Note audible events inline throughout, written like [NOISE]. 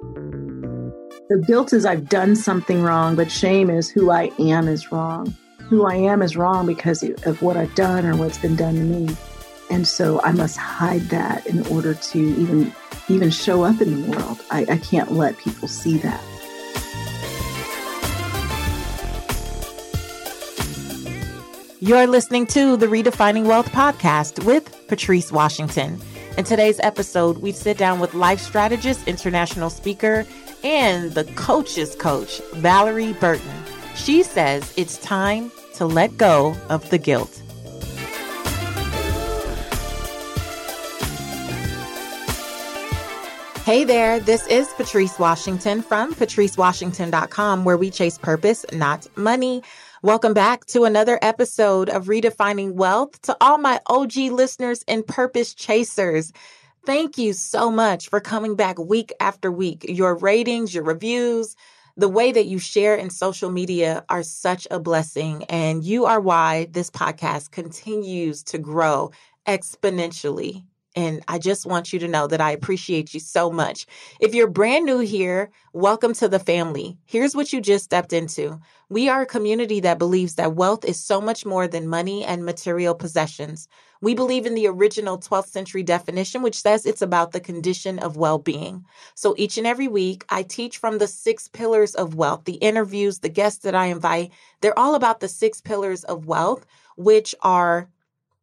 The guilt is I've done something wrong, but shame is who I am is wrong. Who I am is wrong because of what I've done or what's been done to me. And so I must hide that in order to even even show up in the world. I, I can't let people see that. You're listening to the Redefining Wealth podcast with Patrice Washington. In today's episode, we sit down with life strategist, international speaker, and the coach's coach, Valorie Burton. She says it's time to let go of the guilt. Hey there, this is Patrice Washington from patricewashington.com, where we chase purpose, not money. Welcome back to another episode of Redefining Wealth to all my OG listeners and purpose chasers. Thank you so much for coming back week after week. Your ratings, your reviews, the way that you share in social media are such a blessing. And you are why this podcast continues to grow exponentially. And I just want you to know that I appreciate you so much. If you're brand new here, welcome to the family. Here's what you just stepped into. We are a community that believes that wealth is so much more than money and material possessions. We believe in the original 12th century definition, which says it's about the condition of well being. So each and every week, I teach from the six pillars of wealth. The interviews, the guests that I invite, they're all about the six pillars of wealth, which are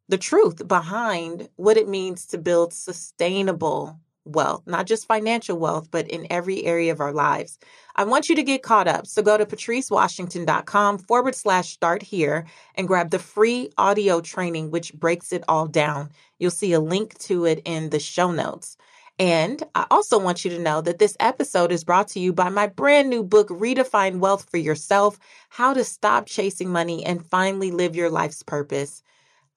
the truth behind what it means to build sustainable wealth, not just financial wealth, but in every area of our lives. I want you to get caught up. So go to patricewashington.com forward slash start here and grab the free audio training, which breaks it all down. You'll see a link to it in the show notes. And I also want you to know that this episode is brought to you by my brand new book, Redefine Wealth for Yourself How to Stop Chasing Money and Finally Live Your Life's Purpose.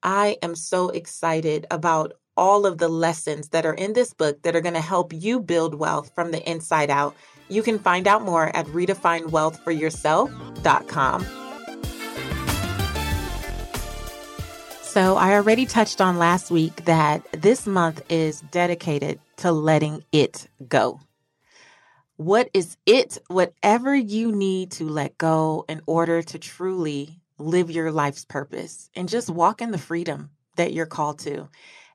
I am so excited about all of the lessons that are in this book that are going to help you build wealth from the inside out. You can find out more at redefinewealthforyourself.com. So, I already touched on last week that this month is dedicated to letting it go. What is it? Whatever you need to let go in order to truly live your life's purpose and just walk in the freedom that you're called to.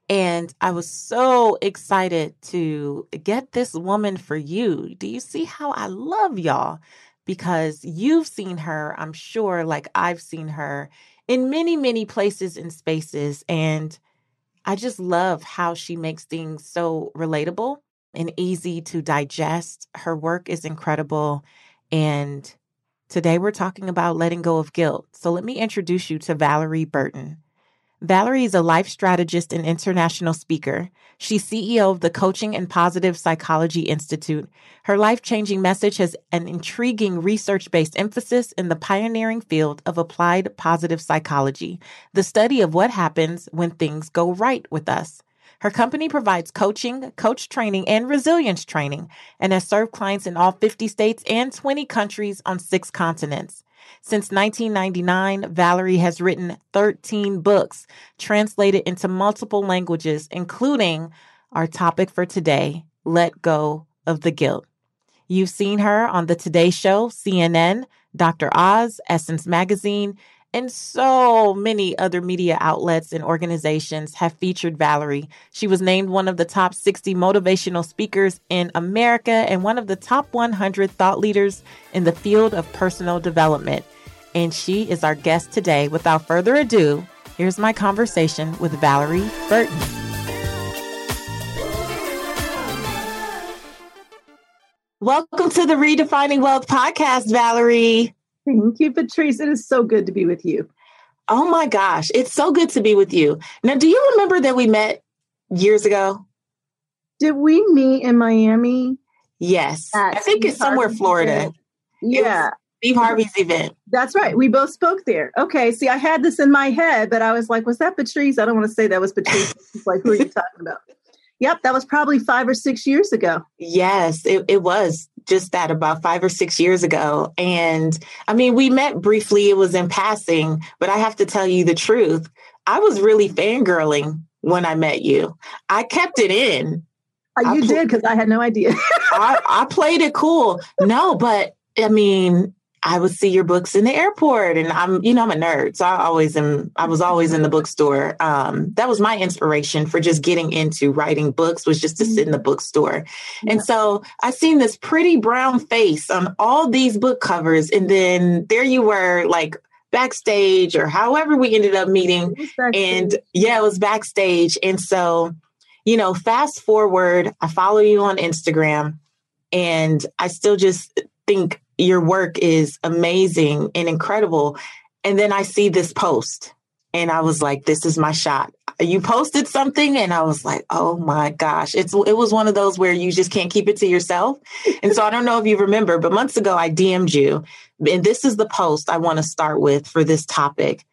And I was so excited to get this woman for you. Do you see how I love y'all? Because you've seen her, I'm sure, like I've seen her in many, many places and spaces. And I just love how she makes things so relatable and easy to digest. Her work is incredible. And Today, we're talking about letting go of guilt. So, let me introduce you to Valorie Burton. Valorie is a life strategist and international speaker. She's CEO of the Coaching and Positive Psychology Institute. Her life changing message has an intriguing research based emphasis in the pioneering field of applied positive psychology, the study of what happens when things go right with us. Her company provides coaching, coach training, and resilience training and has served clients in all 50 states and 20 countries on six continents. Since 1999, Valorie has written 13 books translated into multiple languages, including our topic for today Let Go of the Guilt. You've seen her on The Today Show, CNN, Dr. Oz, Essence Magazine, and so many other media outlets and organizations have featured Valorie. She was named one of the top 60 motivational speakers in America and one of the top 100 thought leaders in the field of personal development. And she is our guest today. Without further ado, here's my conversation with Valorie Burton. Welcome to the Redefining Wealth podcast, Valorie. Thank you, Patrice. It is so good to be with you. Oh my gosh, it's so good to be with you. Now, do you remember that we met years ago? Did we meet in Miami? Yes. I think it's somewhere Harvey's Florida. Event. Yeah. Steve Harvey's event. That's right. We both spoke there. Okay. See, I had this in my head, but I was like, was that Patrice? I don't want to say that was Patrice. [LAUGHS] like, who are you talking about? Yep, that was probably five or six years ago. Yes, it, it was just that about five or six years ago. And I mean, we met briefly, it was in passing, but I have to tell you the truth. I was really fangirling when I met you. I kept it in Uh, you pl- did because I had no idea. [LAUGHS] I, I played it cool. No, but I mean, I would see your books in the airport and I'm, you know, I'm a nerd. So I always am, I was always in the bookstore. Um, that was my inspiration for just getting into writing books was just to sit in the bookstore. And so I seen this pretty brown face on all these book covers. And then there you were like backstage or however we ended up meeting. And yeah, it was backstage. And so, you know, fast forward, I follow you on Instagram and I still just think your work is amazing and incredible. And then I see this post and I was like, this is my shot. You posted something and I was like, oh my gosh. It's it was one of those where you just can't keep it to yourself. and so I don't know if you remember, but months ago I DM'd you. And this is the post I want to start with for this topic.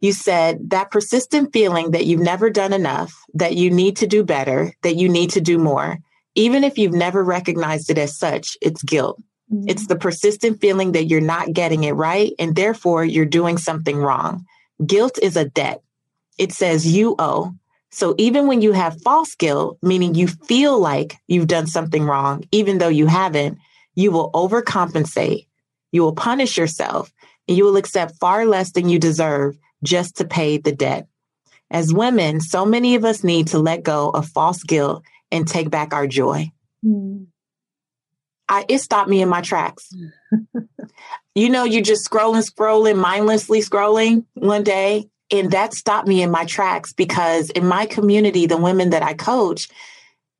You said that persistent feeling that you've never done enough, that you need to do better, that you need to do more. Even if you've never recognized it as such, it's guilt. Mm-hmm. It's the persistent feeling that you're not getting it right and therefore you're doing something wrong. Guilt is a debt. It says you owe. So even when you have false guilt, meaning you feel like you've done something wrong, even though you haven't, you will overcompensate. You will punish yourself and you will accept far less than you deserve just to pay the debt. As women, so many of us need to let go of false guilt and take back our joy. Mm. I, it stopped me in my tracks. [LAUGHS] you know, you're just scrolling, scrolling, mindlessly scrolling one day. And that stopped me in my tracks because in my community, the women that I coach,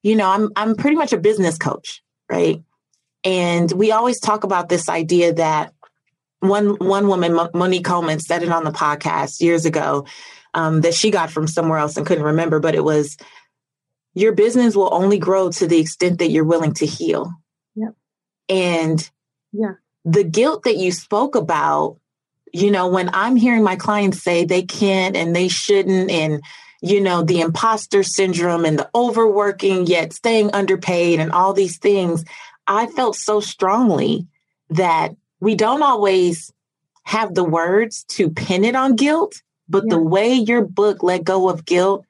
you know, I'm I'm pretty much a business coach, right? And we always talk about this idea that one one woman, Monique Coleman, said it on the podcast years ago um, that she got from somewhere else and couldn't remember, but it was your business will only grow to the extent that you're willing to heal. And yeah, the guilt that you spoke about, you know, when I'm hearing my clients say they can't and they shouldn't, and, you know, the imposter syndrome and the overworking, yet staying underpaid and all these things, I felt so strongly that we don't always have the words to pin it on guilt, but yeah. the way your book let go of guilt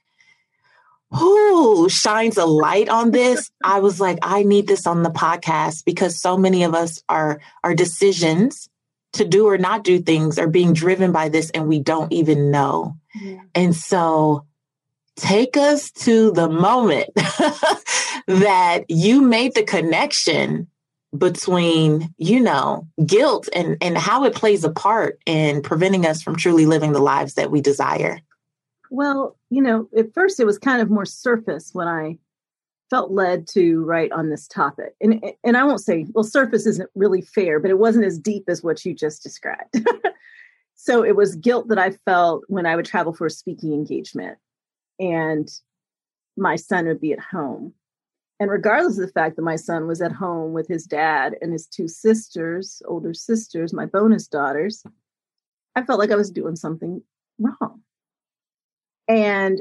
who shines a light on [LAUGHS] this? I was like i need this on the podcast because so many of us are our decisions to do or not do things are being driven by this and we don't even know. Yeah. and so take us to the moment [LAUGHS] that you made the connection between you know guilt and and how it plays a part in preventing us from truly living the lives that we desire well, you know, at first it was kind of more surface when I felt led to write on this topic. And and I won't say, well, surface isn't really fair, but it wasn't as deep as what you just described. [LAUGHS] so it was guilt that I felt when I would travel for a speaking engagement and my son would be at home. And regardless of the fact that my son was at home with his dad and his two sisters, older sisters, my bonus daughters, I felt like I was doing something wrong. And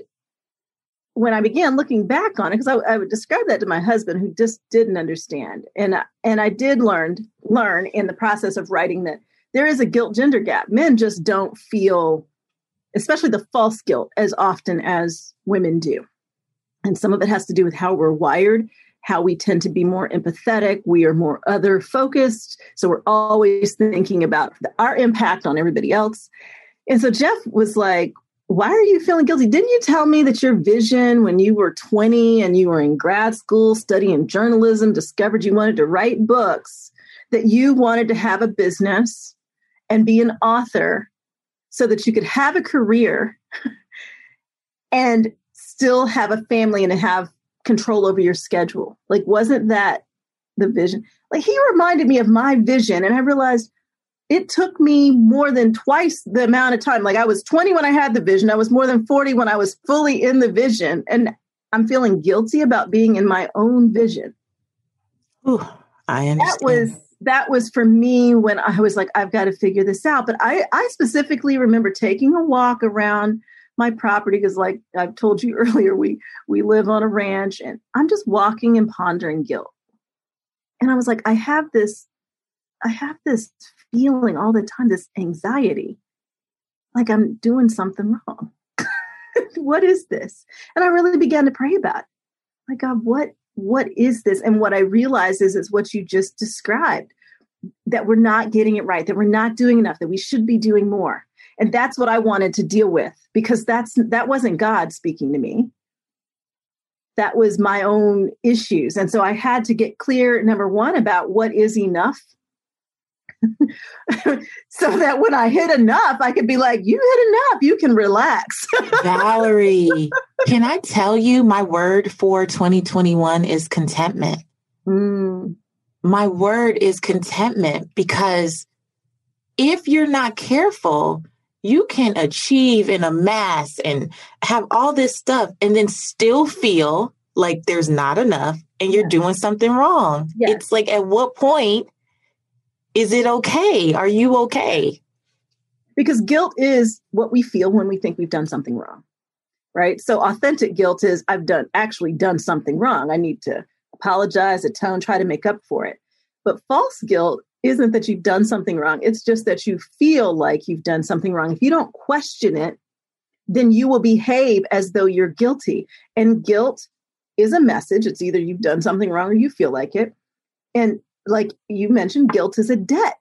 when I began looking back on it, because I, I, would describe that to my husband, who just didn't understand, and and I did learn learn in the process of writing that there is a guilt gender gap. Men just don't feel, especially the false guilt, as often as women do, and some of it has to do with how we're wired, how we tend to be more empathetic. We are more other focused, so we're always thinking about our impact on everybody else. And so Jeff was like, why are you feeling guilty? Didn't you tell me that your vision when you were 20 and you were in grad school studying journalism, discovered you wanted to write books, that you wanted to have a business and be an author so that you could have a career [LAUGHS] and still have a family and have control over your schedule? Like, wasn't that the vision? Like, he reminded me of my vision, and I realized it took me more than twice the amount of time. Like I was 20 when I had the vision, I was more than 40 when I was fully in the vision. And I'm feeling guilty about being in my own vision. Ooh, I understand. That was that was for me when I was like, I've got to figure this out. But I, I specifically remember taking a walk around my property because like I've told you [LAUGHS] earlier, we we live on a ranch and I'm just walking and pondering guilt. And I was like, I have this, I have this feeling all the time this anxiety like I'm doing something wrong. [LAUGHS] what is this? And I really began to pray about it. like God, what what is this? And what I realize is it's what you just described that we're not getting it right, that we're not doing enough, that we should be doing more. And that's what I wanted to deal with because that's that wasn't God speaking to me. That was my own issues. And so I had to get clear number 1 about what is enough [LAUGHS] so that when I hit enough, I could be like, you hit enough, you can relax. [LAUGHS] Valorie, can I tell you my word for 2021 is contentment? Mm. My word is contentment because if you're not careful, you can achieve and amass and have all this stuff and then still feel like there's not enough and you're doing something wrong. Yes. It's like at what point is it okay? Are you okay? Because guilt is what we feel when we think we've done something wrong. Right? So authentic guilt is I've done actually done something wrong. I need to apologize, atone, try to make up for it. But false guilt isn't that you've done something wrong. It's just that you feel like you've done something wrong. If you don't question it, then you will behave as though you're guilty. And guilt is a message. It's either you've done something wrong or you feel like it. And like you mentioned, guilt is a debt.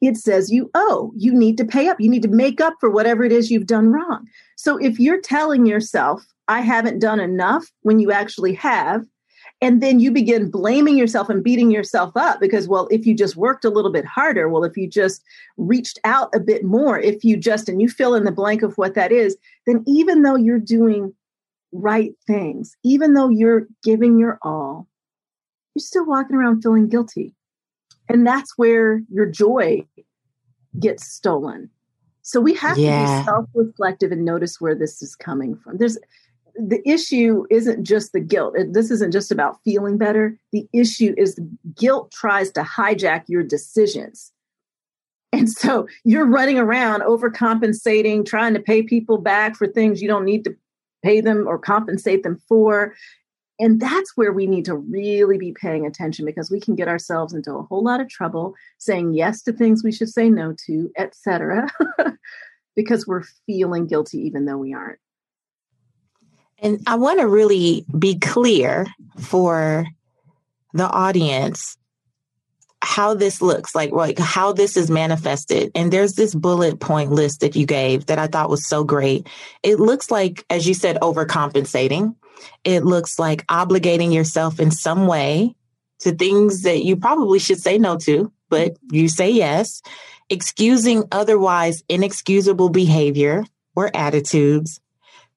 It says you owe, you need to pay up, you need to make up for whatever it is you've done wrong. So if you're telling yourself, I haven't done enough when you actually have, and then you begin blaming yourself and beating yourself up because, well, if you just worked a little bit harder, well, if you just reached out a bit more, if you just, and you fill in the blank of what that is, then even though you're doing right things, even though you're giving your all, you're still walking around feeling guilty. And that's where your joy gets stolen. So we have yeah. to be self reflective and notice where this is coming from. There's the issue isn't just the guilt. This isn't just about feeling better. The issue is guilt tries to hijack your decisions. And so you're running around overcompensating, trying to pay people back for things you don't need to pay them or compensate them for. And that's where we need to really be paying attention because we can get ourselves into a whole lot of trouble saying yes to things we should say no to, etc. [LAUGHS] because we're feeling guilty even though we aren't. And I want to really be clear for the audience how this looks like like how this is manifested and there's this bullet point list that you gave that i thought was so great it looks like as you said overcompensating it looks like obligating yourself in some way to things that you probably should say no to, but you say yes, excusing otherwise inexcusable behavior or attitudes,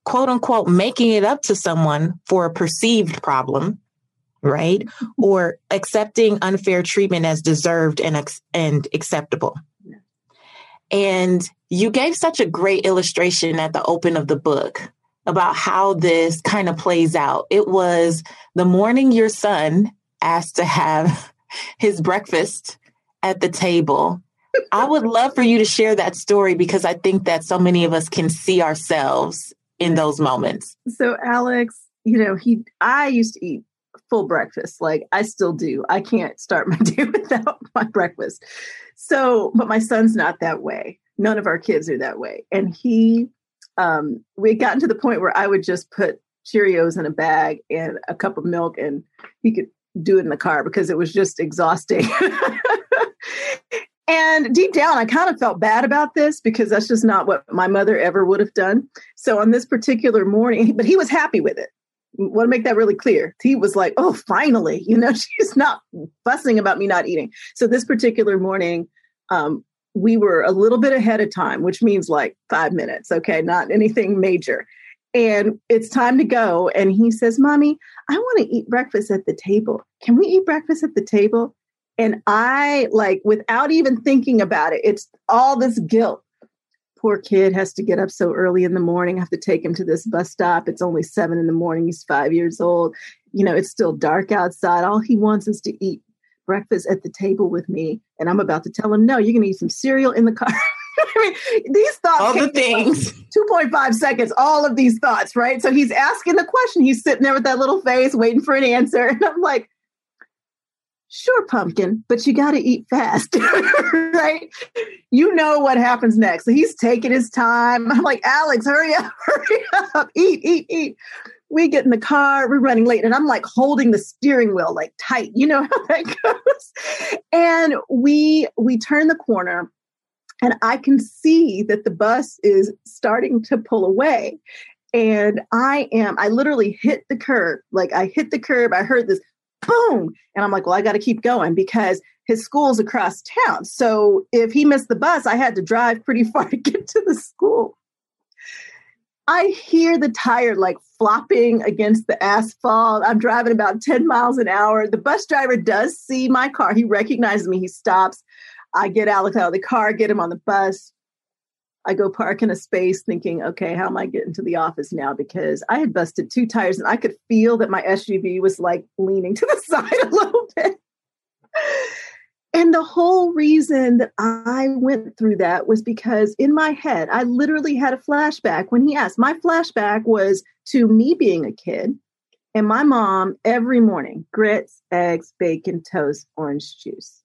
quote unquote, making it up to someone for a perceived problem, right? or accepting unfair treatment as deserved and, and acceptable. And you gave such a great illustration at the open of the book about how this kind of plays out. It was the morning your son asked to have [LAUGHS] his breakfast at the table. I would love for you to share that story because I think that so many of us can see ourselves in those moments. So Alex, you know, he I used to eat full breakfast. Like I still do. I can't start my [LAUGHS] day without my breakfast. So, but my son's not that way. None of our kids are that way. And he um, we had gotten to the point where I would just put Cheerios in a bag and a cup of milk, and he could do it in the car because it was just exhausting. [LAUGHS] and deep down, I kind of felt bad about this because that's just not what my mother ever would have done. So on this particular morning, but he was happy with it. I want to make that really clear. He was like, "Oh, finally!" [LAUGHS] You know, she's not fussing about me not eating. So this particular morning, um, we were a little bit ahead of time, which means like five minutes, okay, not anything major. And it's time to go. And he says, Mommy, I want to eat breakfast at the table. Can we eat breakfast at the table? And I, like, without even thinking about it, it's all this guilt. Poor kid has to get up so early in the morning. I have to take him to this bus stop. It's only seven in the morning. He's five years old. You know, it's still dark outside. All he wants is to eat breakfast at the table with me, and I'm about to tell him, no, you're going to eat some cereal in the car. [LAUGHS] I mean, these thoughts. All the things. 2.5 seconds, all of these thoughts, right? So he's asking the question. He's sitting there with that little face waiting for an answer. [LAUGHS] And I'm like, sure, pumpkin, but you got to eat fast, [LAUGHS] right? You know what happens next. So he's taking his time. I'm like, Alex, hurry up, hurry up, eat, eat, eat. We get in the car, we're running late, and I'm like holding the steering wheel like tight. You know [LAUGHS] how that goes. And we we turn the corner and I can see that the bus is starting to pull away. And I am, I literally hit the curb. Like I hit the curb, I heard this boom. And I'm like, well, I got to keep going because his school's across town. So if he missed the bus, I had to drive pretty [LAUGHS] far to get to the school. I hear the tire like flopping against the asphalt. I'm driving about 10 miles an hour. The bus driver does see my car. He recognizes me. He stops. I get Alex out of the car, get him on the bus. I go park in a space thinking, okay, how am I getting to the office now? Because I had busted two tires and I could feel that my SUV was like leaning to the [LAUGHS] side a little bit. And the whole reason that I went through that was because in my head, I literally had a flashback when he asked. My flashback was to me being a kid and my mom every morning grits, eggs, bacon, toast, orange juice.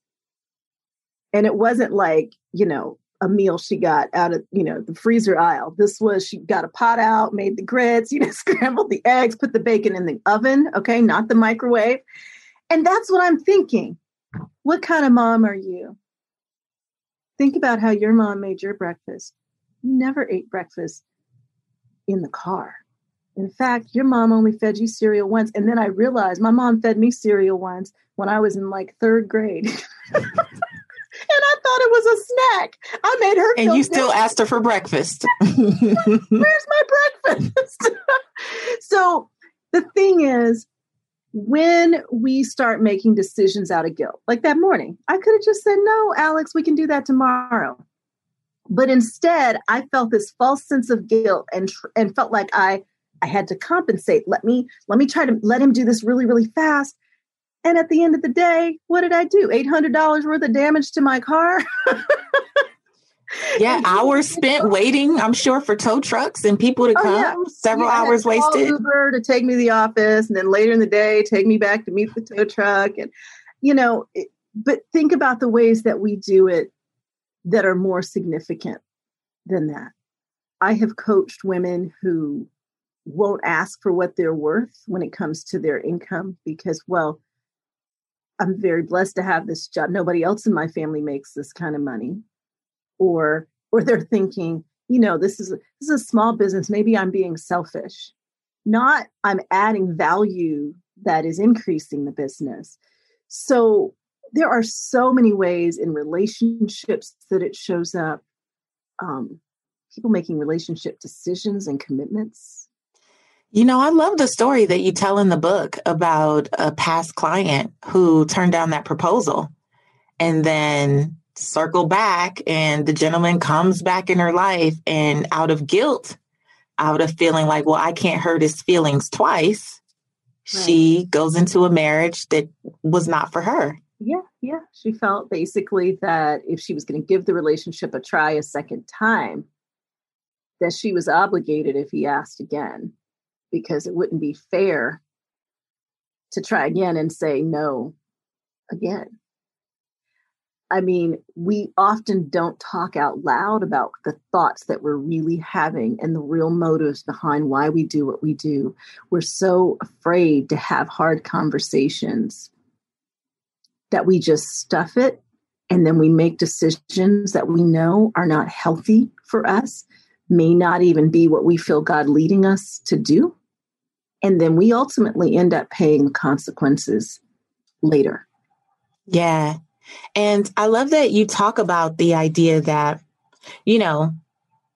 And it wasn't like, you know, a meal she got out of, you know, the freezer aisle. This was she got a pot out, made the grits, [LAUGHS] you know, scrambled the eggs, put the bacon in the oven, okay, not the microwave. And that's what I'm thinking what kind of mom are you? Think about how your mom made your breakfast. You never ate breakfast in the car. In fact, your mom only fed you cereal once. And then I realized my mom fed me cereal once when I was in like third grade. [LAUGHS] and I thought it was a snack. I made her. And you still asked her for breakfast. [LAUGHS] Where's my breakfast? [LAUGHS] so the thing is, when we start making decisions out of guilt, like that morning, I could have just said, No, Alex, we can do that tomorrow. But instead, I felt this false sense of guilt and and felt like I I had to compensate. Let me let me try to let him do this really really fast. And at the end of the day, what did I do? Eight hundred dollars worth of damage to my car. [LAUGHS] yeah, hours spent waiting, I'm sure, for tow trucks and people to oh, come. Yeah. Several yeah, hours wasted. Uber to take me to the office, and then later in the day, take me back to meet the tow truck. And you know, it, but think about the ways that we do it that are more significant than that. I have coached women who won't ask for what they're worth when it comes to their income because, well, I'm very blessed to have this job. Nobody else in my family makes this kind of money or or they're thinking you know this is a, this is a small business maybe i'm being selfish. Not i'm adding value that is increasing the business. So there are so many ways in relationships that it shows up um, people making relationship decisions and commitments. You know, I love the story that you tell in the book about a past client who turned down that proposal and then circle back and the gentleman comes back in her life and out of guilt out of feeling like well i can't hurt his feelings twice right. she goes into a marriage that was not for her. Yeah yeah. She felt basically that if she was going to give the relationship a try a second time that she was obligated if he asked again because it wouldn't be fair to try again and say no again I mean, we often don't talk out loud about the thoughts that we're really having and the real motives behind why we do what we do. We're so afraid to have hard conversations that we just stuff it and then we make decisions that we know are not healthy for us, may not even be what we feel God leading us to do. And then we ultimately end up paying the consequences later. Yeah. And I love that you talk about the idea that, you know,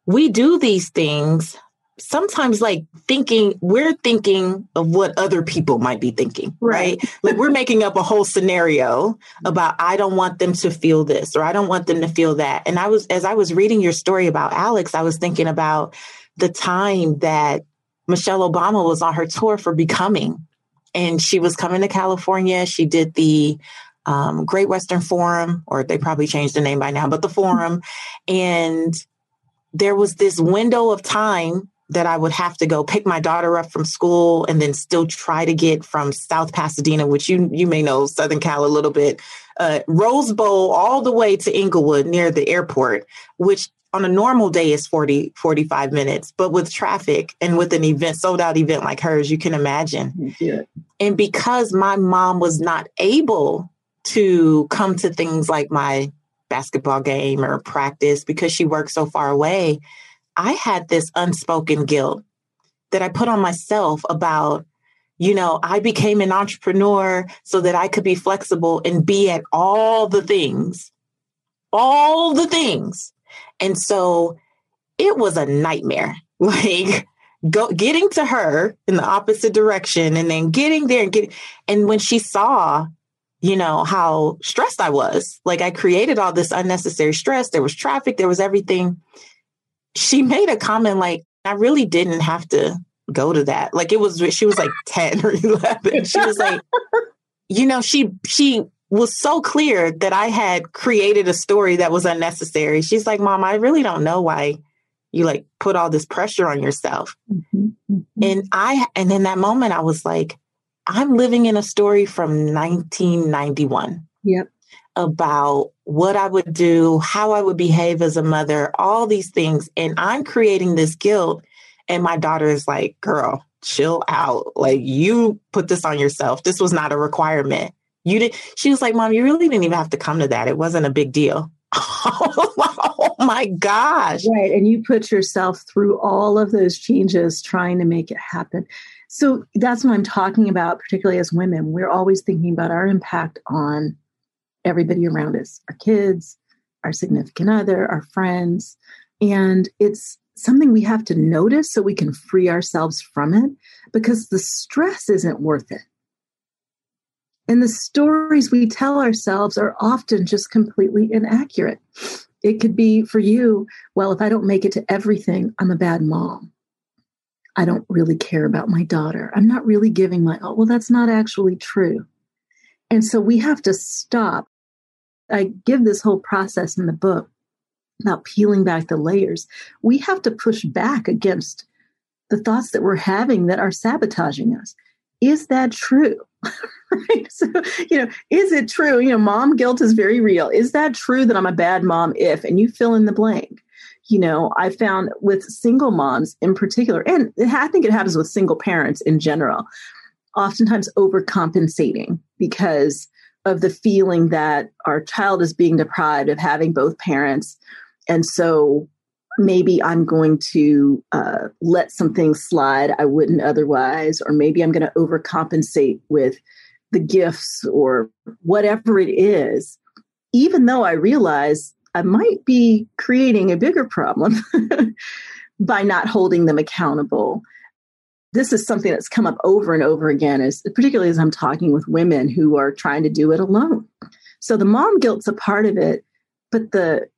we do these things sometimes like thinking we're thinking of what other people might be thinking right, right? like we're making up a whole scenario about i don't want them to feel this or i don't want them to feel that. And i was as i was reading your story about alex i was thinking about the time that michelle obama was on her tour for becoming. And she was coming to california. She did the um, Great Western Forum, or they probably changed the name by now, but the forum. And there was this window of time that I would have to go pick my daughter up from school and then still try to get from South Pasadena, which you you may know Southern Cal a little bit, uh, Rose Bowl all the way to Inglewood near the airport, which on a normal day is 40 45 minutes but with traffic and with an event sold out event like hers you can imagine Yeah. and because my mom was not able to come to things like my basketball game or practice because she worked so far away i had this unspoken guilt that i put on myself about you know i became an entrepreneur so that i could be flexible and be at all the things all the things and so it was a nightmare. [LAUGHS] Like go getting to her in the opposite direction and then getting there and getting and when she saw, you know, how stressed I was, like I created all this unnecessary stress. There was traffic, there was everything. She made a comment like, I really didn't have to go to that. Like it was she was like [LAUGHS] 10 or 11. She was like, you know, she she was so clear that I had created a story that was unnecessary. She's like, Mom, I really don't know why you like put all this pressure on yourself. Mhm, mhm. And I, and in that moment, I was like, I'm living in a story from 1991 Yep. about what I would do, how I would behave as a mother, all these things. And I'm creating this guilt. And my daughter is like, girl, chill out. Like you put this on yourself. This was not a requirement. You did. She was like, Mom, you really didn't even have to come to that. It wasn't a big deal. [LAUGHS] oh my gosh. Right. And you put yourself through all of those changes trying to make it happen. So that's what I'm talking about, particularly as women. We're always thinking about our impact on everybody around us our kids, our significant other, our friends. And it's something we have to notice so we can free ourselves from it because the stress isn't worth it. And the stories we tell ourselves are often just completely inaccurate. It could be for you, well, if I don't make it to everything, I'm a bad mom. I don't really care about my daughter. I'm not really giving my all. Well, that's not actually true. And so we have to stop. I give this whole process in the book about peeling back the layers. We have to push back against the thoughts that we're having that are sabotaging us. Is that true? [LAUGHS] right? So, you know, is it true? You know, mom guilt is very real. Is that true that I'm a bad mom if, and you fill in the blank? You know, I found with single moms in particular, and I think it happens with single parents in general, oftentimes overcompensating because of the feeling that our child is being deprived of having both parents. And so maybe I'm going to uh, let something slide I wouldn't otherwise, or maybe I'm going to overcompensate with the gifts or whatever it is, even though I realize I might be creating a bigger problem [LAUGHS] by not holding them accountable. This is something that's come up over and over again, particularly as I'm talking with women who are trying to do it alone. So the mom guilt's a part of it, but the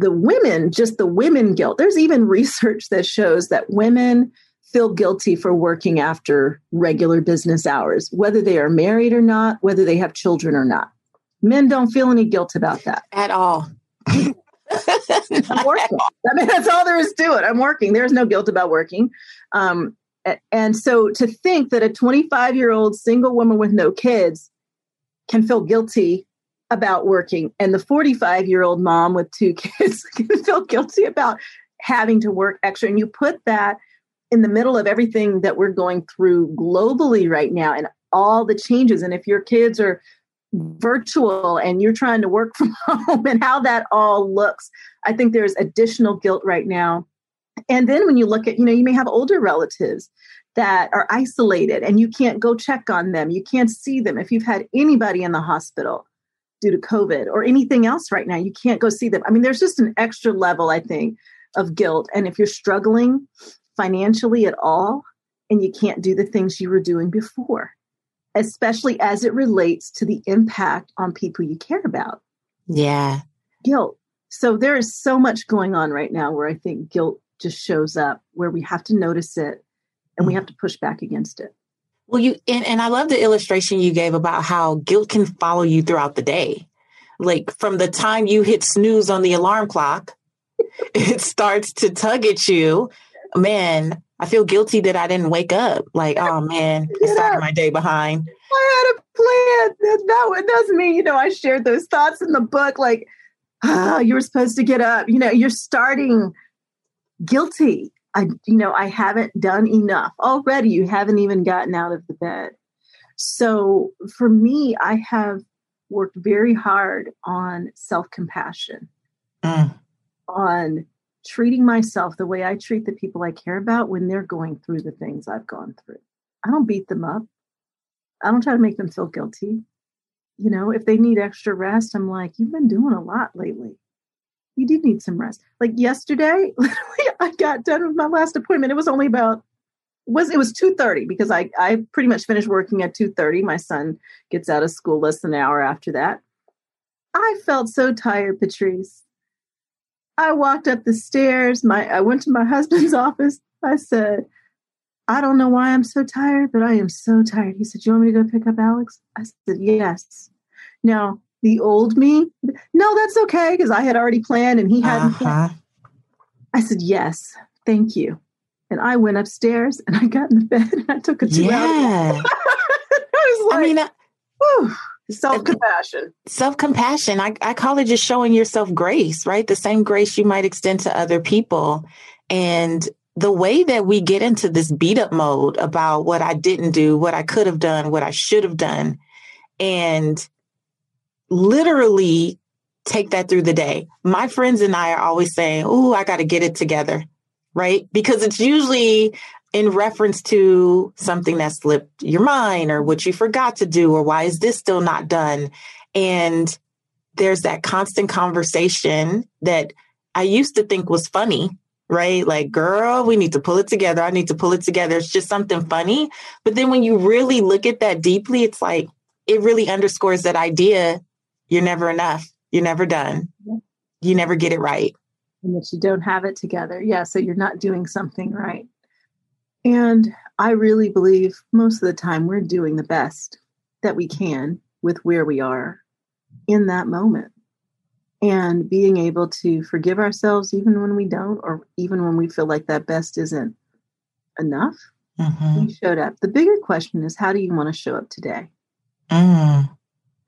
the women, just the women guilt. There's even research that shows that women feel guilty for working after regular business hours, whether they are married or not, whether they have children or not. Men don't feel any guilt about that. At all. I'm [LAUGHS] working. I mean, that's all there is to it. I'm working. There's no guilt about working. Um, and so to think that a 25 year old single woman with no kids can feel guilty about working, and the 45 year old mom with two [LAUGHS] kids can feel guilty about having to work extra, and you put that in the middle of everything that we're going through globally right now and all the changes. And if your kids are virtual and you're trying to work [LAUGHS] from home and how that all looks, I think there's additional guilt right now. And then when you look at, you know, you may have older relatives that are isolated and you can't go check on them. You can't see them. If you've had anybody in the hospital due to COVID or anything else right now, you can't go see them. I mean, there's just an extra level, I think, of guilt. And if you're struggling financially at all and you can't do the things you were doing before, especially as it relates to the impact on people you care about. Yeah. Guilt. So there is so much going on right now where I think guilt just shows up, where we have to notice it and we mm. have to push back against it. Well, you and, and I love the illustration you gave about how guilt can follow you throughout the day. Like from the time you hit snooze on the alarm clock, [LAUGHS] it starts to tug at you. Man, I feel guilty that I didn't wake up. Like, oh man, I started my day behind. I had a plan. That, that doesn't mean, you know, I shared those thoughts in the book. Like, oh, you were supposed to get up. You know, you're starting guilty. I, you know, I haven't done enough already. You haven't even gotten out of the bed. So for me, I have worked very hard on self compassion, mm. on treating myself the way I treat the people I care about when they're going through the things I've gone through. I don't beat them up. I don't try to make them feel guilty. You know, if they need extra rest, I'm like, you've been doing a lot lately. You did need some rest. Like yesterday, [LAUGHS] literally, I got done with my last appointment. It was only about was it was 2:30 because I I pretty much finished working at 2:30. My son gets out of school less than an hour after that. I felt so tired, Patrice. I walked up the stairs. My I went to my [LAUGHS] husband's office. I said, I don't know why I'm so tired, but I am so tired. He said, You want me to go pick up Alex? I said, Yes. Now, the old me, no, that's okay, because I had already planned and he hadn't. Uh-huh. I said, Yes, thank you. And I went upstairs and I got in the bed and I took a two yeah. [LAUGHS] I was like, I mean, uh, self compassion. Self compassion. I, I call it just showing yourself grace, right? The same grace you might extend to other people. And the way that we get into this beat up mode about what I didn't do, what I could have done, what I should have done, and literally take that through the day. My friends and I are always saying, Oh, I got to get it together right? Because it's usually in reference to something that slipped your mind or what you forgot to do or why is this still not done? And there's that constant conversation that I used to think was funny, right? Like, girl, we need to pull it together. I need to pull it together. It's just something funny. But then when you really look at that deeply, it's like, it really underscores that idea you're never enough. You're never done. You never get it right and that you don't have it together. Yeah, so you're not doing something right. And I really believe most of the time we're doing the best that we can with where we are in that moment. And being able to forgive ourselves even when we don't, or even when we feel like that best isn't enough. Mm-hmm. We showed up. The bigger question is how do you want to show up today? Mm.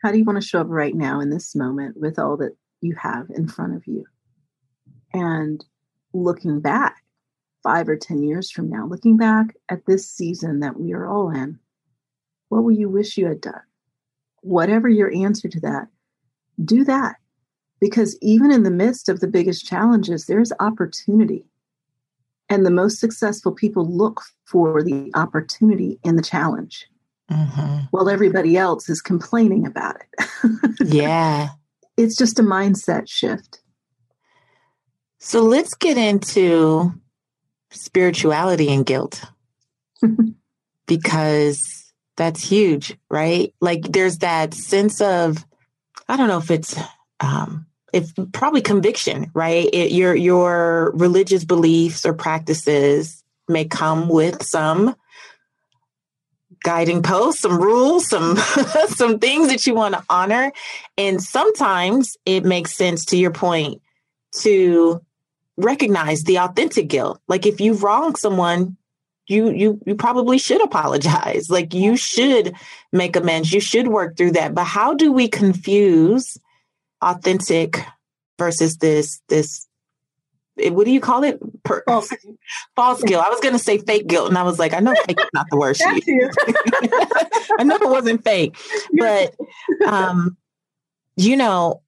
How do you want to show up right now in this moment with all that you have in front of you? and looking back five or 10 years from now, looking back at this season that we are all in, what will you wish you had done? Whatever your answer to that, do that. Because even in the midst of the biggest challenges, there's opportunity. And the most successful people look for the opportunity in the challenge mm-hmm. while everybody else is complaining about it. [LAUGHS] yeah. It's just a mindset shift. So let's get into spirituality and guilt [LAUGHS] because that's huge, right? Like there's that sense of, I don't know if it's, um, if probably conviction, right? It, your your religious beliefs or practices may come with some guiding posts, some rules, some [LAUGHS] some things that you want to honor, and sometimes it makes sense to your point to recognize the authentic guilt. Like if you wrong someone, you you you probably should apologize. [LAUGHS] Like you should make amends. You should work through that. But how do we confuse authentic versus this this eh, what do you call it? Per- false. [LAUGHS] false guilt. I was going to say fake guilt, and I was like, I know fake is not the word. [LAUGHS] I know it wasn't fake, but um, you know,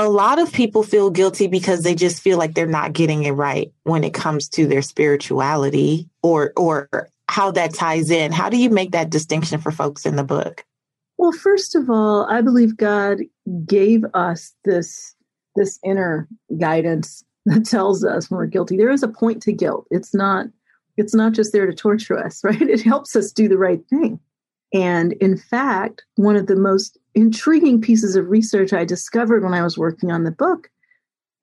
a lot of people feel guilty because they just feel like they're not getting it right when it comes to their spirituality or or how that ties in. How do you make that distinction for folks in the book? Well, first of all, I believe God gave us this this inner guidance that tells us when we're guilty. There is a point to guilt. It's not it's not just there to torture us, [LAUGHS] right? It helps us do the right thing. And in fact, one of the most intriguing pieces of research I discovered when I was working on the book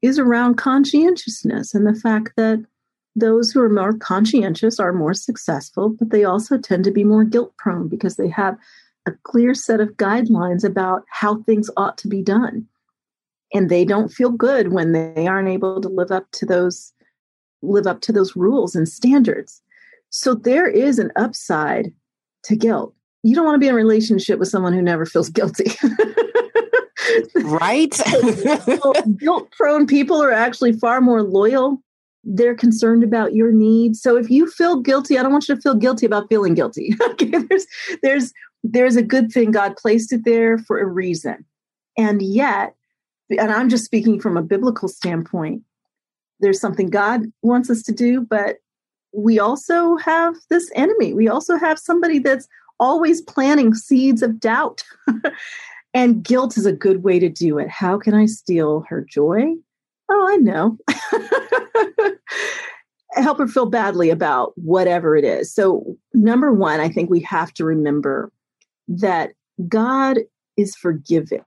is around conscientiousness and the fact that those who are more conscientious are more successful, but they also tend to be more guilt prone because they have a clear set of guidelines about how things ought to be done. And they don't feel good when they aren't able to live up to those live up to those rules and standards. So there is an upside to guilt you don't want to be in a relationship with someone who never feels guilty. right? [LAUGHS] so, Guilt prone people are actually far more loyal. They're concerned about your needs. So if you feel guilty, I don't want you to feel guilty about feeling guilty. [LAUGHS] okay, there's there's there's a good thing. God placed it there for a reason. And yet, and I'm just speaking from a biblical standpoint, there's something God wants us to do, but we also have this enemy. We also have somebody that's always planting seeds of doubt. [LAUGHS] and guilt is a good way to do it. How can I steal her joy? Oh, I know. [LAUGHS] Help her feel badly about whatever it is. So, number one, I think we have to remember that God is forgiving.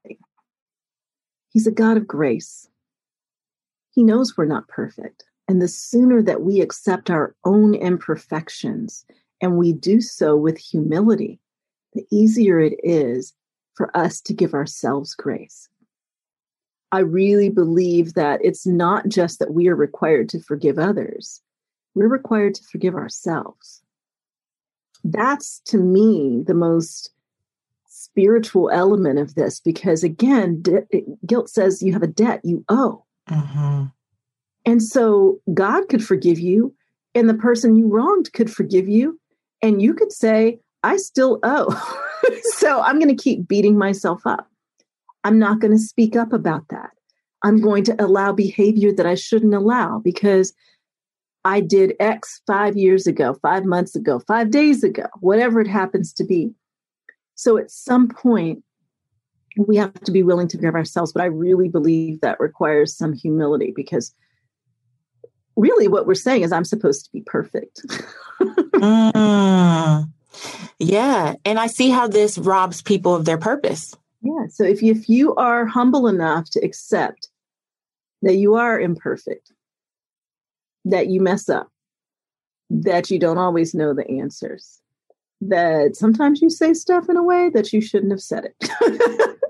He's a God of grace. He knows we're not perfect. And the sooner that we accept our own imperfections and we do so with humility, the easier it is for us to give ourselves grace. I really believe that it's not just that we are required to forgive others, we're required to forgive ourselves. That's to me the most spiritual element of this because, again, de- guilt says you have a debt you owe. Mm-hmm. And so God could forgive you, and the person you wronged could forgive you, and you could say, I still owe. [LAUGHS] so I'm going to keep beating myself up. I'm not going to speak up about that. I'm going to allow behavior that I shouldn't allow because I did X five years ago, five months ago, five days ago, whatever it happens to be. So at some point, we have to be willing to forgive ourselves. But I really believe that requires some humility because really what we're saying is I'm supposed to be perfect. [LAUGHS] mm. Yeah. And I see how this robs people of their purpose. Yeah. So if you, if you are humble enough to accept that you are imperfect, that you mess up, that you don't always know the answers, that sometimes you say stuff in a way that you shouldn't have said it. [LAUGHS]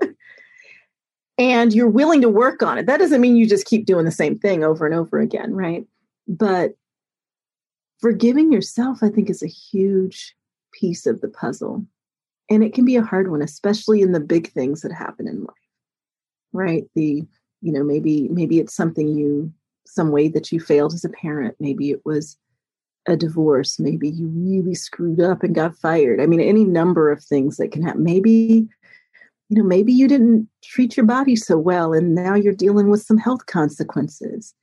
and you're willing to work on it. That doesn't mean you just keep doing the same thing over and over again, right? But forgiving yourself, I think, is a huge piece of the puzzle. And it can be a hard one, especially in the big things that happen in life, right? The, you know, maybe, maybe it's something you, some way that you failed as a parent. Maybe it was a divorce. Maybe you really screwed up and got fired. I mean, any number of things that can happen. Maybe, you know, maybe you didn't treat your body so well and now you're dealing with some health consequences.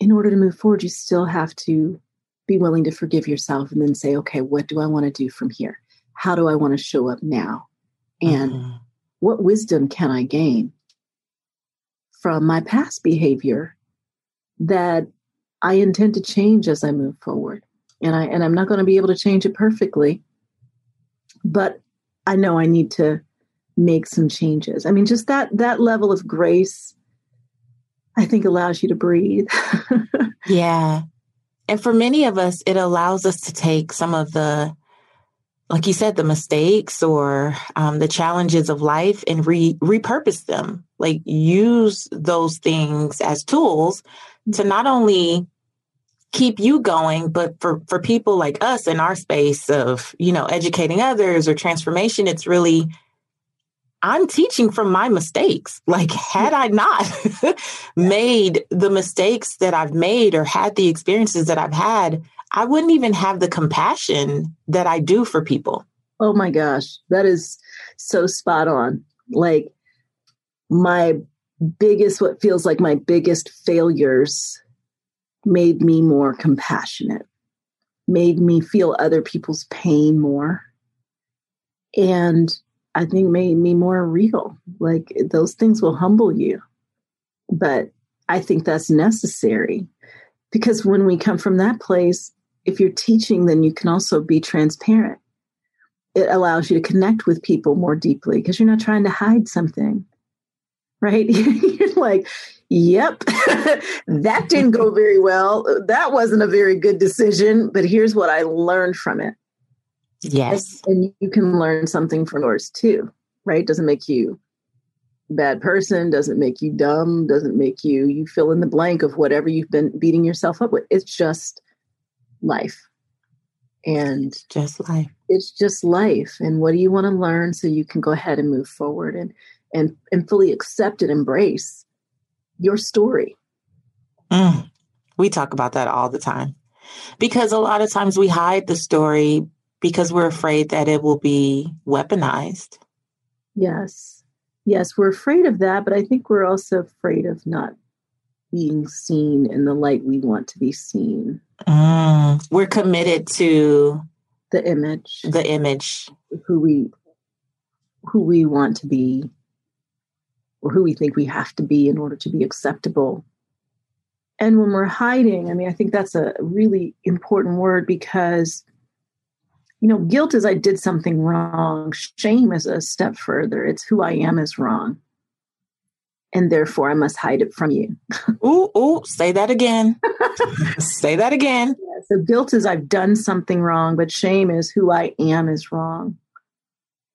In order to move forward, you still have to be willing to forgive yourself and then say, okay, what do I want to do from here? How do I want to show up now? And mm-hmm. what wisdom can I gain from my past behavior that I intend to change as I move forward? And I and I'm not going to be able to change it perfectly, but I know I need to make some changes. I mean, just that that level of grace I think allows you to breathe. [LAUGHS] yeah. And for many of us, it allows us to take some of the, like you said, the mistakes or um, the challenges of life and re- repurpose them. Like use those things as tools to not only keep you going, but for, for people like us in our space of, you know, educating others or transformation, it's really I'm teaching from my mistakes. Like, had I not [LAUGHS] made the mistakes that I've made or had the experiences that I've had, I wouldn't even have the compassion that I do for people. Oh my gosh, that is so spot on. Like, my biggest, what feels like my biggest failures made me more compassionate, made me feel other people's pain more. And I think made me more real. Like those things will humble you. But I think that's necessary because when we come from that place, if you're teaching, then you can also be transparent. It allows you to connect with people more deeply because you're not trying to hide something, right? [LAUGHS] you're like, yep, [LAUGHS] that didn't go very well. That wasn't a very good decision, but here's what I learned from it. Yes. And, and you can learn something from yours too, right? Doesn't make you a bad person, doesn't make you dumb, doesn't make you, you fill in the blank of whatever you've been beating yourself up with. It's just life. And just life. It's just life. And what do you want to learn so you can go ahead and move forward and and and fully accept and embrace your story. Mm. We talk about that all the time. Because a lot of times we hide the story because we're afraid that it will be weaponized. Yes. Yes, we're afraid of that, but I think we're also afraid of not being seen in the light we want to be seen. Mm, we're committed to the image, the image, who we who we want to be, or who we think we have to be in order to be acceptable. And when we're hiding, I mean, I think that's a really important word because, you know, guilt is I did something wrong. Shame is a step further. It's who I am is wrong and therefore I must hide it from you. [LAUGHS] ooh, ooh, say that again. [LAUGHS] say that again. Yeah, so guilt is I've done something wrong, but shame is who I am is wrong.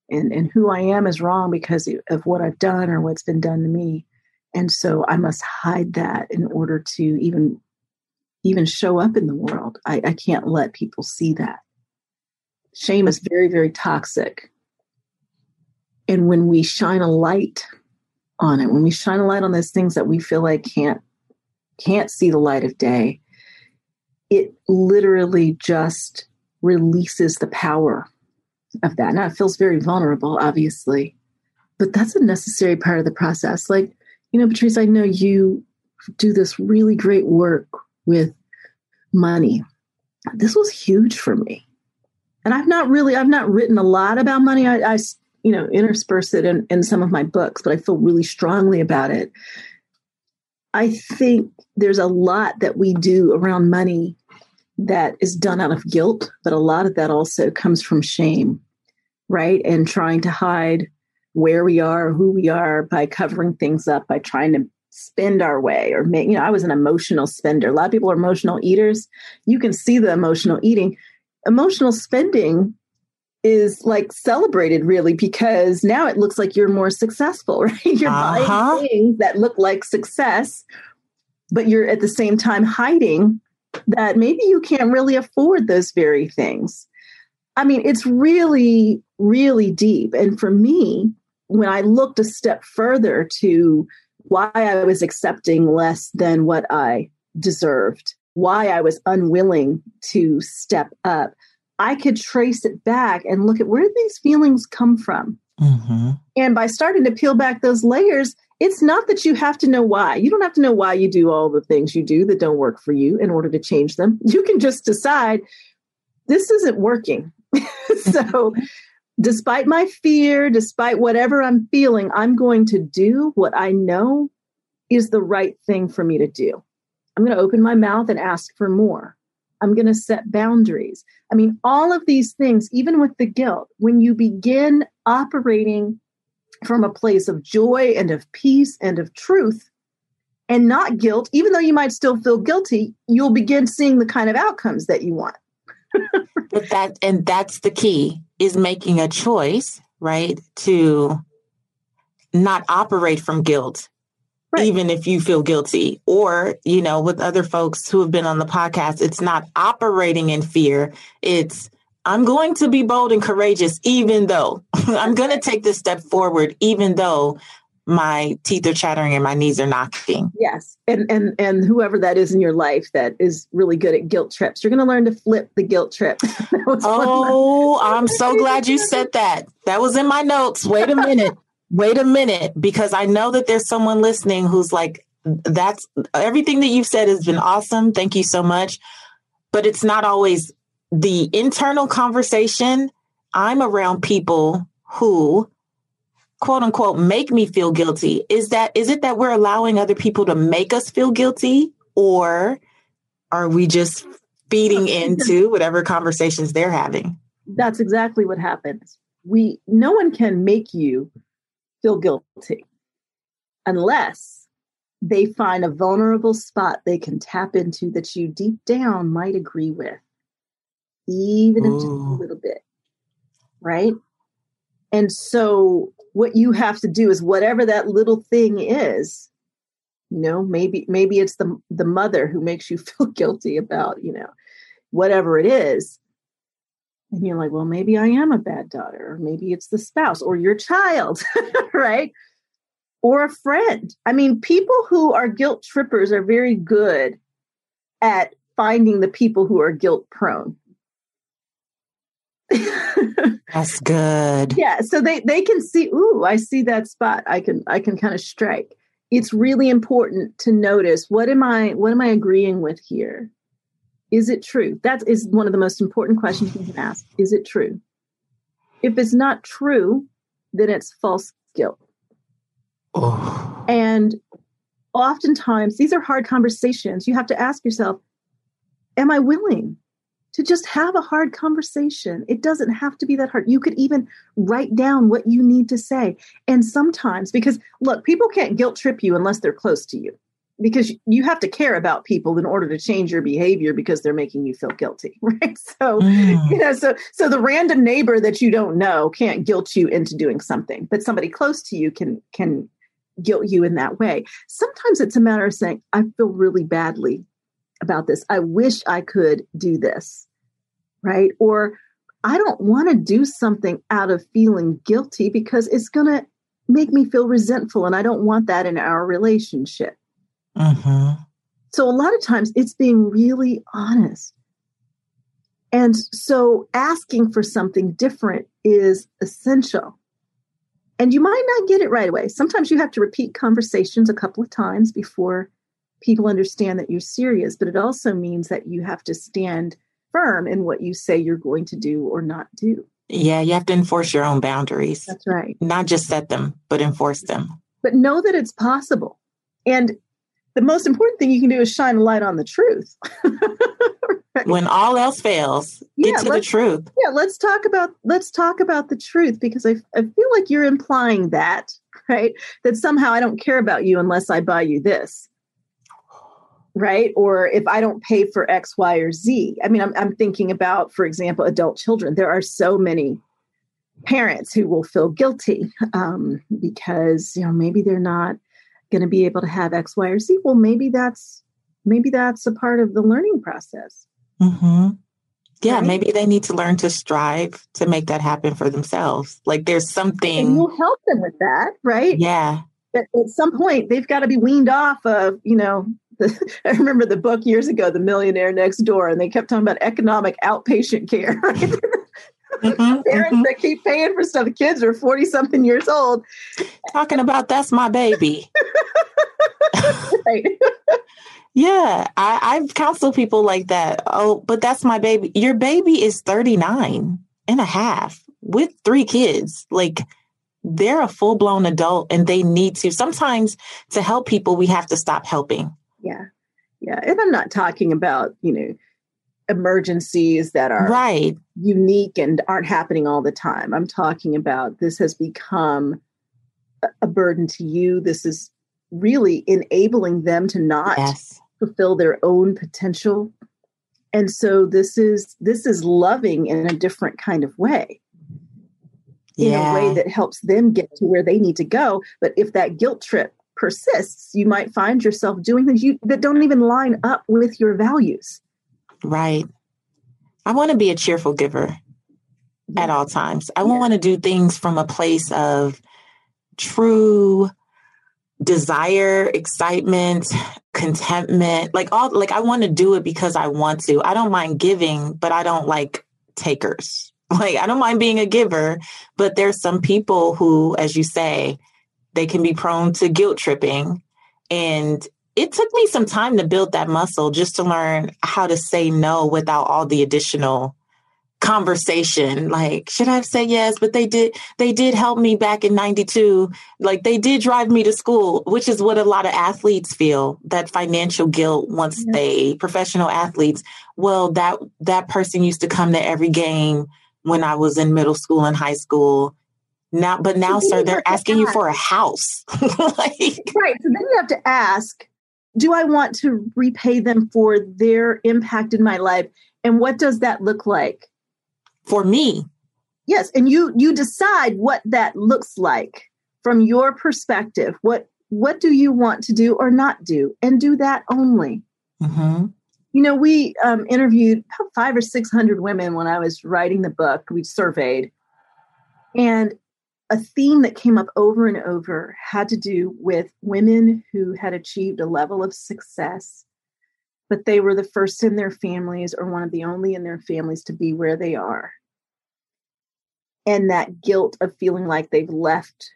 And and who I am is wrong because of what I've done or what's been done to me. And so I must hide that in order to even even show up in the world. I, I can't let people see that. Shame is very, very toxic. And when we shine a light on it when we shine a light on those things that we feel like can't can't see the light of day it literally just releases the power of that. Now it feels very vulnerable obviously but that's a necessary part of the process. Like you know patrice i know you do this really great work with money. This was huge for me and i've not really i've not written a lot about money i, I you know, intersperse it in, in some of my books, but I feel really strongly about it. I think there's a lot that we do around money that is done out of guilt, but a lot of that also comes from shame, right? And trying to hide where we are, who we are by covering things up, by trying to spend our way or make, you know, I was an emotional spender. A lot of people are emotional eaters. You can see the emotional eating. Emotional spending is like celebrated really because now it looks like you're more successful, [LAUGHS] right? You're uh-huh. buying things that look like success, but you're at the same time hiding that maybe you can't really afford those very things. I mean, it's really, really deep. And for me, when I looked a step further to why I was accepting less than what I deserved, why I was unwilling to step up, I could trace it back and look at where these feelings come from. Mm-hmm. And by starting to peel back those layers, it's not that you have to know why. You don't have to know why you do all the things you do that don't work for you in order to change them. [LAUGHS] You can just decide this isn't working. [LAUGHS] so, despite my fear, despite whatever I'm feeling, I'm going to do what I know is the right thing for me to do. I'm going to open my mouth and ask for more. I'm going to set boundaries. I mean, all of these things, even with the guilt, when you begin operating from a place of joy and of peace and of truth and not guilt, even though you might still feel guilty, you'll begin seeing the kind of outcomes that you want. [LAUGHS] but that and that's the key is making a choice, right? To not operate from guilt Right. even if you feel guilty. Or, you know, with other folks who have been on the podcast, it's not operating in fear. It's, I'm going to be bold and courageous, even though [LAUGHS] I'm going to take this step forward, even though my teeth are chattering and my knees are knocking. Yes. And and and whoever that is in your life that is really good at guilt trips, you're going to learn to flip the guilt trip. [LAUGHS] oh, I'm so [LAUGHS] glad you said that. That was in my notes. Wait a minute wait a minute, because I know that there's someone listening who's like, that's everything that you've said has been awesome. Thank you so much. But it's not always the internal conversation. I'm around people who quote unquote make me feel guilty. Is that is it that we're allowing other people to make us feel guilty or are we just feeding into whatever conversations they're having? That's exactly what happens. We no one can make you feel guilty unless they find a vulnerable spot they can tap into that you deep down might agree with, even if just a little bit. Right. And so, what you have to do is whatever that little thing is, you know, maybe maybe it's the the mother who makes you [LAUGHS] feel guilty about, you know, whatever it is. And you're like, well, maybe I am a bad daughter, or maybe it's the spouse or your child, [LAUGHS] right? Or a friend. I mean, people who are guilt trippers are very good at finding the people who are guilt prone. [LAUGHS] That's good. Yeah, so they they can see, ooh, I see that spot. I can I can kind of strike. It's really important to notice what am I what am I agreeing with here? Is it true? That is one of the most important questions you can ask. Is it true? If it's not true, then it's false guilt. Oh. And oftentimes, these are hard conversations. You have to ask yourself, am I willing to just have a hard conversation. It doesn't have to be that hard. You could even write down what you need to say. And sometimes, because look, people can't guilt trip you unless they're close to you, because you have to care about people in order to change your behavior because they're making you feel guilty, [LAUGHS] right? So, mm. you know, so so the random neighbor that you don't know can't guilt you into doing something, but somebody close to you can can guilt you in that way. Sometimes it's a matter of saying, I feel really badly about this. I wish I could do this, right? Or I don't want to do something out of feeling guilty because it's going to make me feel resentful. And I don't want that in our relationship. Mm-hmm. So a lot of times it's being really honest. And so asking for something different is essential. And you might not get it right away. Sometimes you have to repeat conversations a couple of times before people understand that you're serious, but it also means that you have to stand firm in what you say you're going to do or not do. Yeah, you have to enforce your own boundaries. That's right. Not just set them, but enforce them. But know that it's possible. And the most important thing you can do is shine a light on the truth. right? [LAUGHS] When all else fails, yeah, get to the truth. Yeah, let's talk about let's talk about the truth because I, I feel like you're implying that, right? That somehow I don't care about you unless I buy you this right? Or if I don't pay for X, Y, or Z. I mean, I'm, I'm thinking about, for example, adult children. There are so many parents who will feel guilty um, because you know maybe they're not going to be able to have X, Y, or Z. Well, maybe that's maybe that's a part of the learning process. Mm-hmm. Yeah, right? maybe they need to learn to strive to make that happen for themselves. Like there's something. And you'll help them with that, right? Yeah. But at some point, they've got to be weaned off of, you know, [LAUGHS] the, I remember the book years ago, The Millionaire Next Door, and they kept talking about economic outpatient care. [LAUGHS] Right? Mm-hmm, [LAUGHS] Parents mm-hmm. that keep paying for stuff. The kids are 40 something years old. Talking about that's my baby. right. [LAUGHS] yeah, I, I've counseled people like that. Oh, but that's my baby. Your baby is 39 and a half with three kids. Like, they're a full blown adult and they need to. Sometimes to help people, we have to stop helping yeah yeah and i'm not talking about you know emergencies that are right unique and aren't happening all the time i'm talking about this has become a burden to you this is really enabling them to not yes. fulfill their own potential and so this is this is loving in a different kind of way in yeah. a way that helps them get to where they need to go but if that guilt trip persists, you might find yourself doing things you, that don't even line up with your values. Right. I want to be a cheerful giver yeah. at all times. I yeah. want to do things from a place of true desire, excitement, contentment. Like all like I want to do it because I want to. I don't mind giving, but I don't like takers. [LAUGHS] Like I don't mind being a giver, but there's some people who as you say, they can be prone to guilt tripping. And it took me some time to build that muscle just to learn how to say no without all the additional conversation like should i say yes but they did they did help me back in 92 like they did drive me to school which is what a lot of athletes feel that financial guilt once yeah. they professional athletes well that that person used to come to every game when i was in middle school and high school now, but now, sir, they're asking you for a house. [LAUGHS] like, right. So then you have to ask, do I want to repay them for their impact in my life? And what does that look like? For me. Yes. And you you decide what that looks like from your perspective. What what do you want to do or not do? And do that only. Mm-hmm. You know, we um, interviewed about five or 600 women when I was writing the book. We surveyed. And a theme that came up over and over had to do with women who had achieved a level of success, but they were the first in their families or one of the only in their families to be where they are. And that guilt of feeling like they've left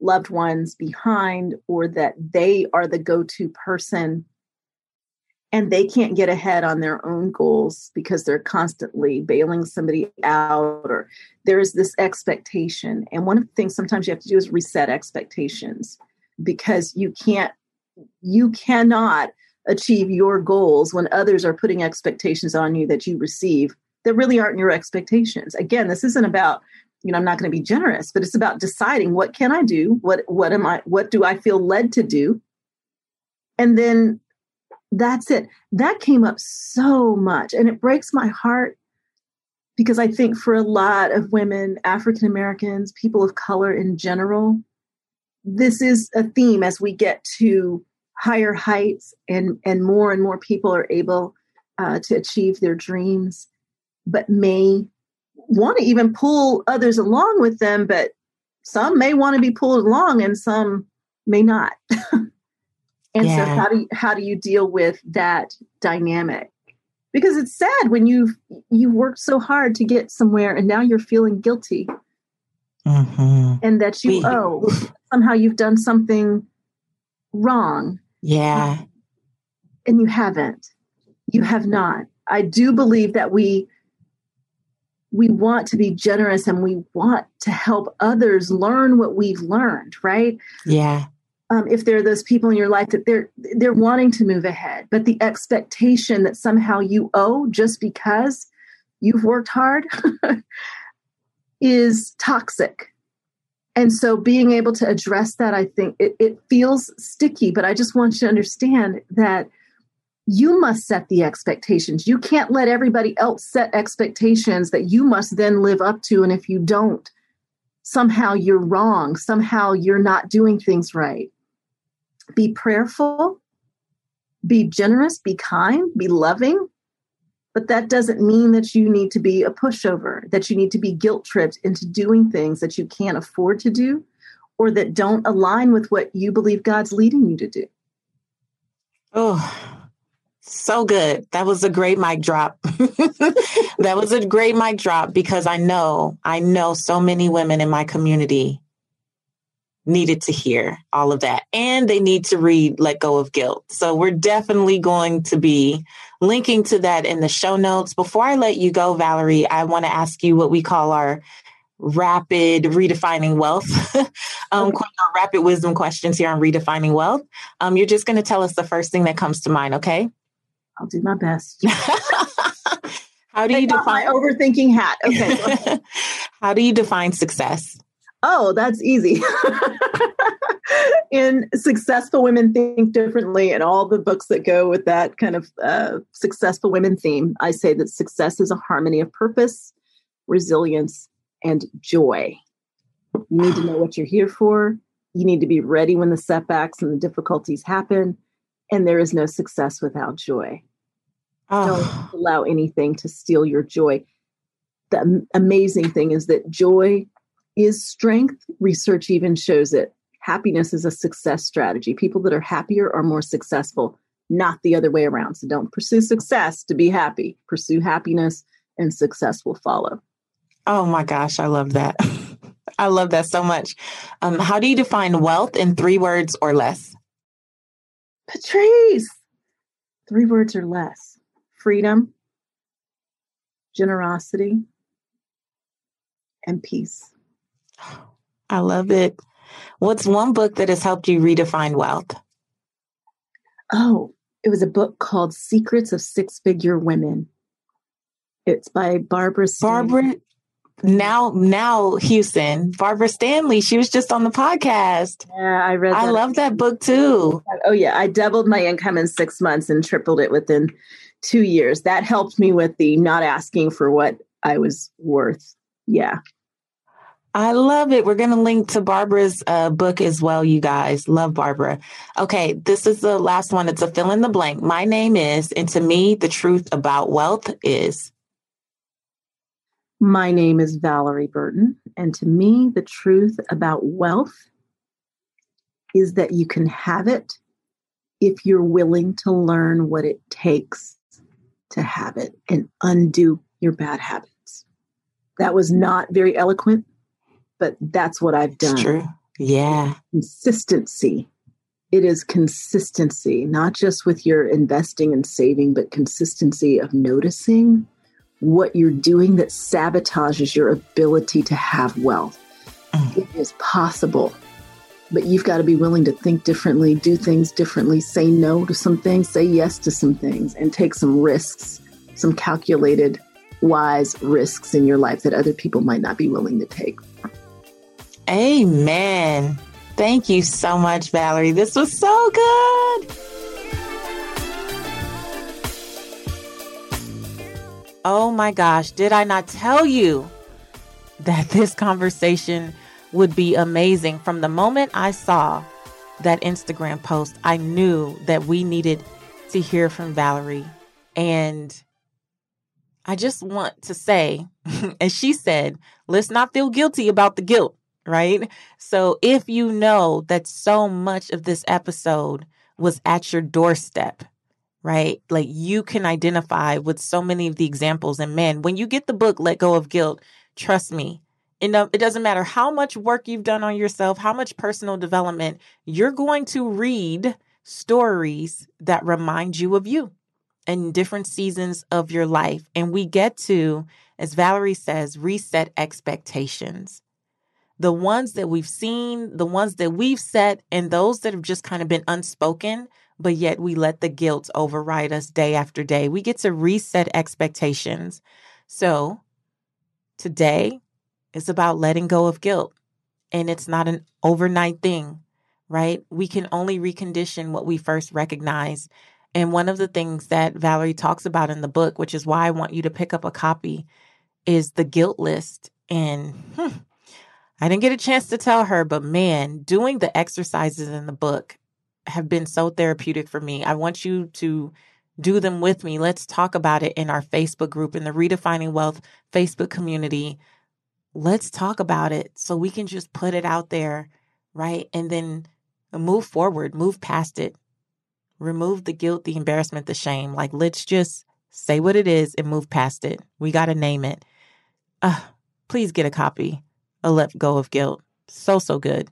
loved ones behind or that they are the go to person and they can't get ahead on their own goals because they're constantly bailing somebody out or there's this expectation. And one of the things sometimes you have to do is reset expectations because you can't you cannot achieve your goals when others are putting expectations on you that you receive that really aren't your expectations. Again this isn't about you know i'm not going to be generous but it's about deciding what can i do? What what am i what do i feel led to do? And then that's it. That came up so much. And it breaks my heart because I think for a lot of women, African Americans, people of color in general, this is a theme as we get to higher heights and, and more and more people are able uh, to achieve their dreams, but may want to even pull others along with them, but some may want to be pulled along and some may not. [LAUGHS] And yeah. so how do you, how do you deal with that dynamic? Because it's sad when you've you worked so hard to get somewhere and now you're feeling guilty. Mm-hmm. And that you we, owe somehow you've done something wrong. Yeah. And you haven't. You have not. I do believe that we we want to be generous and we want to help others learn what we've learned, right? Yeah um, if there are those people in your life that they're they're wanting to move ahead but the expectation that somehow you owe just because you've worked hard [LAUGHS] is toxic. And so being able to address that i think it, it feels sticky but i just want you to understand that you must set the expectations. You can't let everybody else set expectations that you must then live up to. And if you don't somehow you're wrong. Somehow you're not doing things right be prayerful, be generous, be kind, be loving. But that doesn't mean that you need to be a pushover, that you need to be guilt tripped into doing things that you can't afford to do or that don't align with what you believe God's leading you to do. Oh, so good. That was a great mic drop. [LAUGHS] that was a great mic drop because I know, I know so many women in my community needed to hear all of that. And they need to read Let Go of Guilt. So we're definitely going to be linking to that in the show notes. Before I let you go, Valorie, I want to ask you what we call our rapid redefining wealth, [LAUGHS] um, okay. rapid wisdom questions here on redefining wealth. Um, you're just going to tell us the first thing that comes to mind, okay? I'll do my best. [LAUGHS] How do you define my overthinking hat? Okay. [LAUGHS] How do you define success? Oh, that's easy. [LAUGHS] in Successful Women Think Differently, and all the books that go with that kind of uh, successful women theme, I say that success is a harmony of purpose, resilience, and joy. You need to know what you're here for. You need to be ready when the setbacks and the difficulties happen. And there is no success without joy. Oh. Don't allow anything to steal your joy. The amazing thing is that joy is strength. Research even shows it. Happiness is a success strategy. People that are happier are more successful, not the other way around. So don't pursue success to be happy. Pursue happiness and success will follow. Oh my gosh, I love that. [LAUGHS] I love that so much. Um, how do you define wealth in three words or less? Patrice, three words or less freedom, generosity, and peace. I love it. What's one book that has helped you redefine wealth? Oh, it was a book called Secrets of Six Figure Women. It's by Barbara Stanny. Barbara now now Huson, Barbara Stanny. She was just on the podcast. Yeah, I read I love that book too. Oh yeah, I doubled my income in 6 months and tripled it within 2 years. That helped me with the not asking for what I was worth. Yeah. I love it. We're going to link to Barbara's uh, book as well, you guys. Love Barbara. Okay, this is the last one. It's a fill in the blank. My name is, and to me, the truth about wealth is. My name is Valorie Burton, and to me, the truth about wealth is that you can have it if you're willing to learn what it takes to have it and undo your bad habits. That was not very eloquent, but that's what I've done. It's true. Yeah. Consistency. It is consistency, not just with your investing and saving, but consistency of noticing what you're doing that sabotages your ability to have wealth. Mm. It is possible, but you've got to be willing to think differently, do things differently, say no to some things, say yes to some things, and take some risks, some calculated, wise risks in your life that other people might not be willing to take. Amen. Thank you so much, Valorie. This was so good. Oh my gosh, did I not tell you that this conversation would be amazing? From the moment I saw that Instagram post, I knew that we needed to hear from Valorie. And I just want to say, [LAUGHS] as she said, let's not feel guilty about the guilt right? So if you know that so much of this episode was at your doorstep, right? Like you can identify with so many of the examples. And man, when you get the book, Let Go of Guilt, trust me, it, it doesn't matter how much work you've done on yourself, how much personal development, you're going to read stories that remind you of you in different seasons of your life. And we get to, as Valorie says, reset expectations the ones that we've seen, the ones that we've set, and those that have just kind of been unspoken, but yet we let the guilt override us day after day. We get to reset expectations. So today is about letting go of guilt, and it's not an overnight thing, right? We can only recondition what we first recognize. And one of the things that Valorie talks about in the book, which is why I want you to pick up a copy, is the guilt list. And hmm, I didn't get a chance to tell her, but man, doing the exercises in the book have been so therapeutic for me. I want you to do them with me. Let's talk about it in our Facebook group, in the Redefining Wealth Facebook community. Let's talk about it so we can just put it out there, right? And then move forward, move past it, remove the guilt, the embarrassment, the shame. Like, let's just say what it is and move past it. We got to name it. Uh, please get a copy a let go of guilt. So, so good.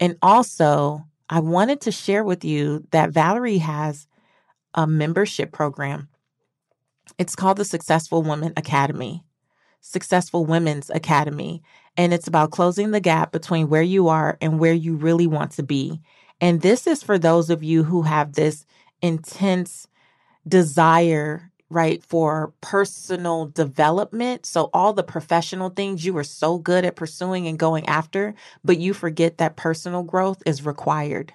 And also, I wanted to share with you that Valorie has a membership program. It's called the Successful Women Academy, Successful Women's Academy. And it's about closing the gap between where you are and where you really want to be. And this is for those of you who have this intense desire right, for personal development. So, all the professional things you are so good at pursuing and going after, but you forget that personal growth is required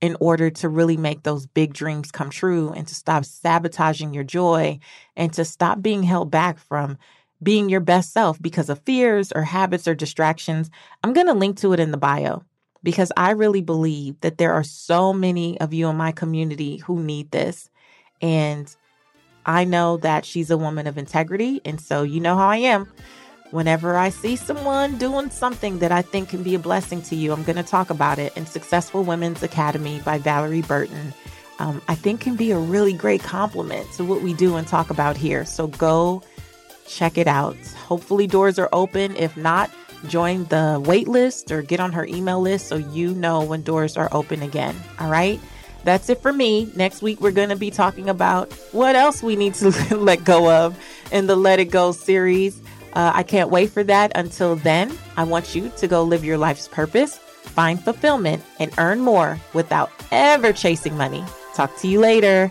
in order to really make those big dreams come true and to stop sabotaging your joy and to stop being held back from being your best self because of fears or habits or distractions. I'm going to link to it in the bio because I really believe that there are so many of you in my community who need this. And I know that she's a woman of integrity. And so you know how I am. Whenever I see someone doing something that I think can be a blessing to you, I'm going to talk about it. And Successful Women's Academy by Valorie Burton, um, I think can be a really great complement to what we do and talk about here. So go check it out. Hopefully, doors are open. If not, join the wait list or get on her email list so you know when doors are open again. All right that's it for me. Next week, we're going to be talking about what else we need to [LAUGHS] let go of in the Let It Go series. Uh, I can't wait for that. Until then, I want you to go live your life's purpose, find fulfillment, and earn more without ever chasing money. Talk to you later.